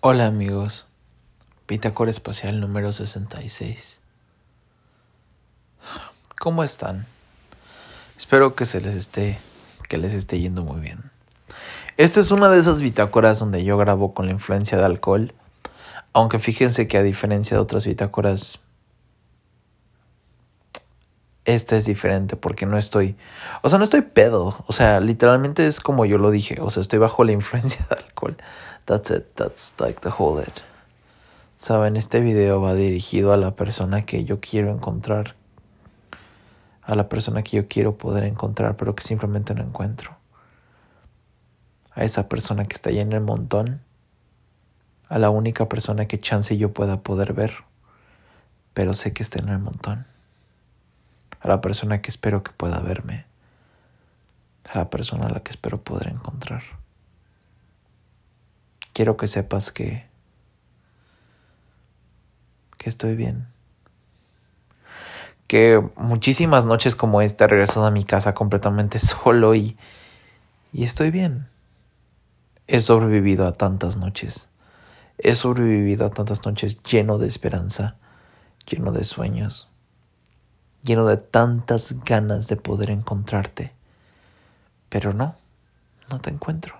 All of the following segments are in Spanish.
Hola amigos, Bitácora Espacial número 66. ¿Cómo están? Espero que se les esté que les esté yendo muy bien. Esta es una de esas bitácoras donde yo grabo con la influencia de alcohol, aunque fíjense que a diferencia de otras bitácoras esta es diferente porque no estoy, o sea, no estoy pedo, o sea, literalmente es como yo lo dije, o sea, estoy bajo la influencia de alcohol. That's it, that's like the whole it. Saben, este video va dirigido a la persona que yo quiero encontrar, a la persona que yo quiero poder encontrar, pero que simplemente no encuentro. A esa persona que está ahí en el montón, a la única persona que chance yo pueda poder ver, pero sé que está en el montón. A la persona que espero que pueda verme, a la persona a la que espero poder encontrar quiero que sepas que que estoy bien. Que muchísimas noches como esta regreso a mi casa completamente solo y y estoy bien. He sobrevivido a tantas noches. He sobrevivido a tantas noches lleno de esperanza, lleno de sueños, lleno de tantas ganas de poder encontrarte. Pero no, no te encuentro.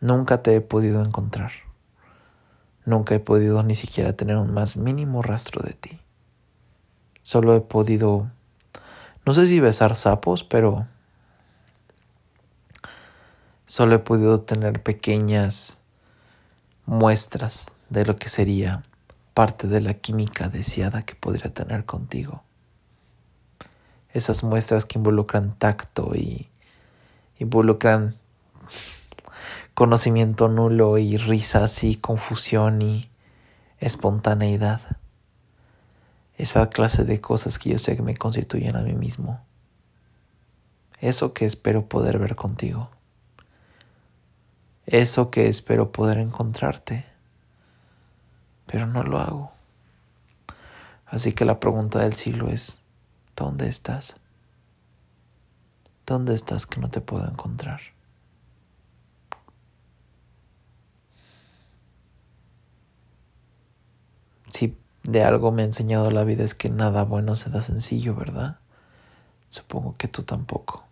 Nunca te he podido encontrar. Nunca he podido ni siquiera tener un más mínimo rastro de ti. Solo he podido, no sé si besar sapos, pero solo he podido tener pequeñas muestras de lo que sería parte de la química deseada que podría tener contigo. Esas muestras que involucran tacto y involucran conocimiento nulo y risas y confusión y espontaneidad. Esa clase de cosas que yo sé que me constituyen a mí mismo. Eso que espero poder ver contigo. Eso que espero poder encontrarte. Pero no lo hago. Así que la pregunta del siglo es, ¿dónde estás? ¿Dónde estás que no te puedo encontrar? si de algo me ha enseñado la vida es que nada bueno se da sencillo, ¿verdad? Supongo que tú tampoco.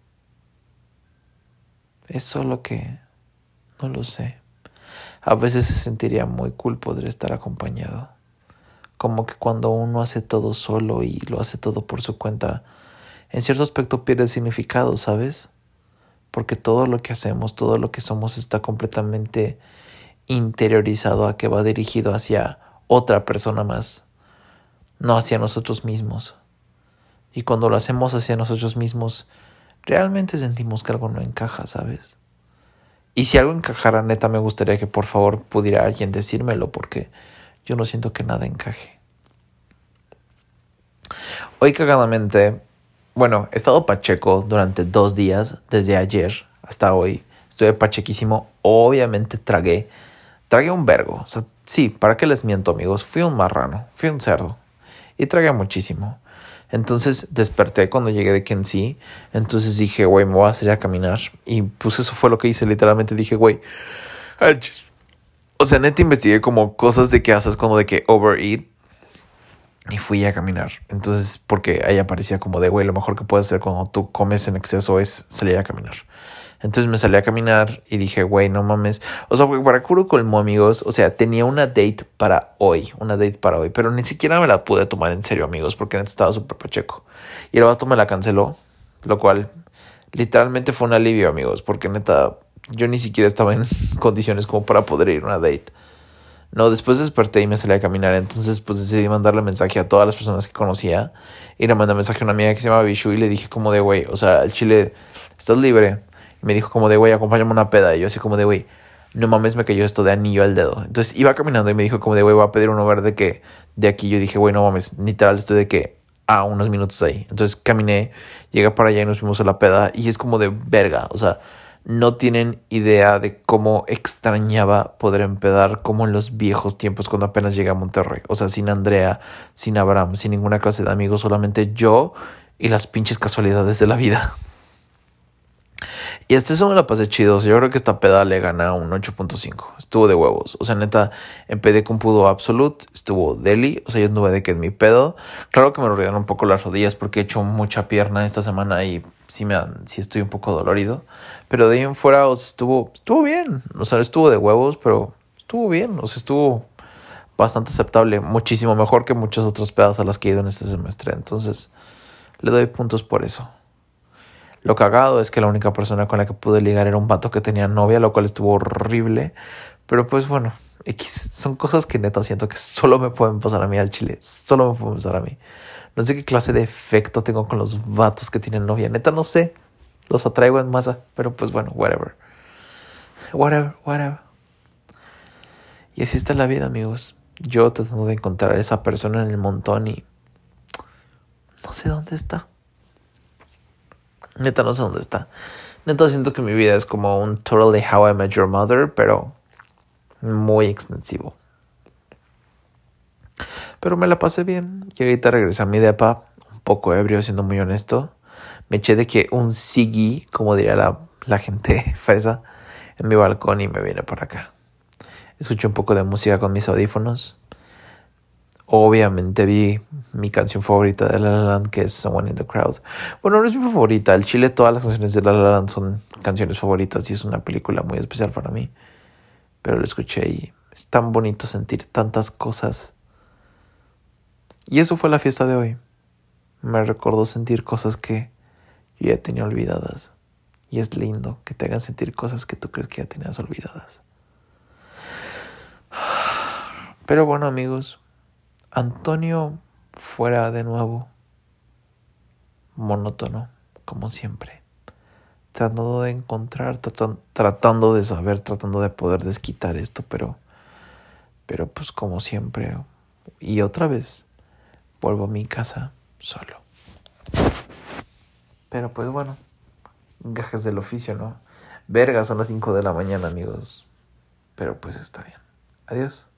Es solo que no lo sé. A veces se sentiría muy cool poder estar acompañado. Como que cuando uno hace todo solo y lo hace todo por su cuenta, en cierto aspecto pierde significado, ¿sabes? Porque todo lo que hacemos, todo lo que somos está completamente interiorizado a que va dirigido hacia otra persona más, no hacia nosotros mismos. Y cuando lo hacemos hacia nosotros mismos, realmente sentimos que algo no encaja, ¿sabes? Y si algo encajara, neta, me gustaría que por favor pudiera alguien decírmelo, porque yo no siento que nada encaje. Hoy cagadamente, bueno, he estado pacheco durante dos días, desde ayer hasta hoy. Estuve pachequísimo, obviamente tragué, tragué un vergo, o sea, Sí, ¿para qué les miento amigos? Fui un marrano, fui un cerdo. Y tragué muchísimo. Entonces desperté cuando llegué de Kensi. Entonces dije, güey, me voy a salir a caminar. Y pues eso fue lo que hice. Literalmente dije, güey. O sea, neta investigué como cosas de que haces cuando de que overeat. Y fui a caminar. Entonces, porque ahí aparecía como de, güey, lo mejor que puedes hacer cuando tú comes en exceso es salir a caminar. Entonces me salí a caminar y dije, güey, no mames. O sea, para curo colmo, amigos. O sea, tenía una date para hoy, una date para hoy, pero ni siquiera me la pude tomar en serio, amigos, porque neta estaba súper pacheco. Y el vato me la canceló, lo cual literalmente fue un alivio, amigos, porque neta yo ni siquiera estaba en condiciones como para poder ir a una date. No, después desperté y me salí a caminar. Entonces, pues decidí mandarle mensaje a todas las personas que conocía. Y le mandé mensaje a una amiga que se llama Bishu y le dije como de, güey, o sea, el chile, estás libre me dijo como de, güey, acompáñame una peda. Y yo así como de, güey, no mames, me cayó esto de anillo al dedo. Entonces iba caminando y me dijo como de, güey, voy a pedir un Uber de que de aquí. Yo dije, güey, no mames, literal, estoy de que a unos minutos ahí. Entonces caminé, llegué para allá y nos fuimos a la peda. Y es como de verga, o sea, no tienen idea de cómo extrañaba poder empedar como en los viejos tiempos cuando apenas llegué a Monterrey. O sea, sin Andrea, sin Abraham, sin ninguna clase de amigos, solamente yo y las pinches casualidades de la vida. Y este eso me la pasé chido. O yo creo que esta peda le gana un 8.5. Estuvo de huevos. O sea, neta, PD con Pudo Absolute estuvo deli. O sea, yo anduve de que en mi pedo. Claro que me olvidaron un poco las rodillas porque he hecho mucha pierna esta semana y sí, me sí estoy un poco dolorido. Pero de ahí en fuera, o estuvo, estuvo bien. O sea, estuvo de huevos, pero estuvo bien. O sea, estuvo bastante aceptable. Muchísimo mejor que muchas otras pedas a las que he ido en este semestre. Entonces, le doy puntos por eso. Lo cagado es que la única persona con la que pude ligar era un vato que tenía novia, lo cual estuvo horrible. Pero pues bueno, X, son cosas que neta siento que solo me pueden pasar a mí al chile. Solo me pueden pasar a mí. No sé qué clase de efecto tengo con los vatos que tienen novia. Neta no sé. Los atraigo en masa. Pero pues bueno, whatever. Whatever, whatever. Y así está la vida, amigos. Yo tratando de encontrar a esa persona en el montón y... No sé dónde está. Neta, no sé dónde está. Neta, siento que mi vida es como un Totally How I Met Your Mother, pero muy extensivo. Pero me la pasé bien. Y ahorita regresé a mi depa, un poco ebrio, siendo muy honesto. Me eché de que un Siggy, como diría la, la gente fresa, en mi balcón y me vine para acá. Escuché un poco de música con mis audífonos. Obviamente vi mi canción favorita de La La Land, que es Someone in the Crowd. Bueno, no es mi favorita. El Chile, todas las canciones de La La Land son canciones favoritas y es una película muy especial para mí. Pero lo escuché y es tan bonito sentir tantas cosas. Y eso fue la fiesta de hoy. Me recordó sentir cosas que yo ya tenía olvidadas. Y es lindo que te hagan sentir cosas que tú crees que ya tenías olvidadas. Pero bueno amigos, Antonio fuera de nuevo monótono, como siempre. Tratando de encontrar, tratando de saber, tratando de poder desquitar esto, pero, pero pues como siempre. Y otra vez, vuelvo a mi casa solo. Pero pues bueno, gajes del oficio, ¿no? Verga, son las 5 de la mañana, amigos. Pero pues está bien. Adiós.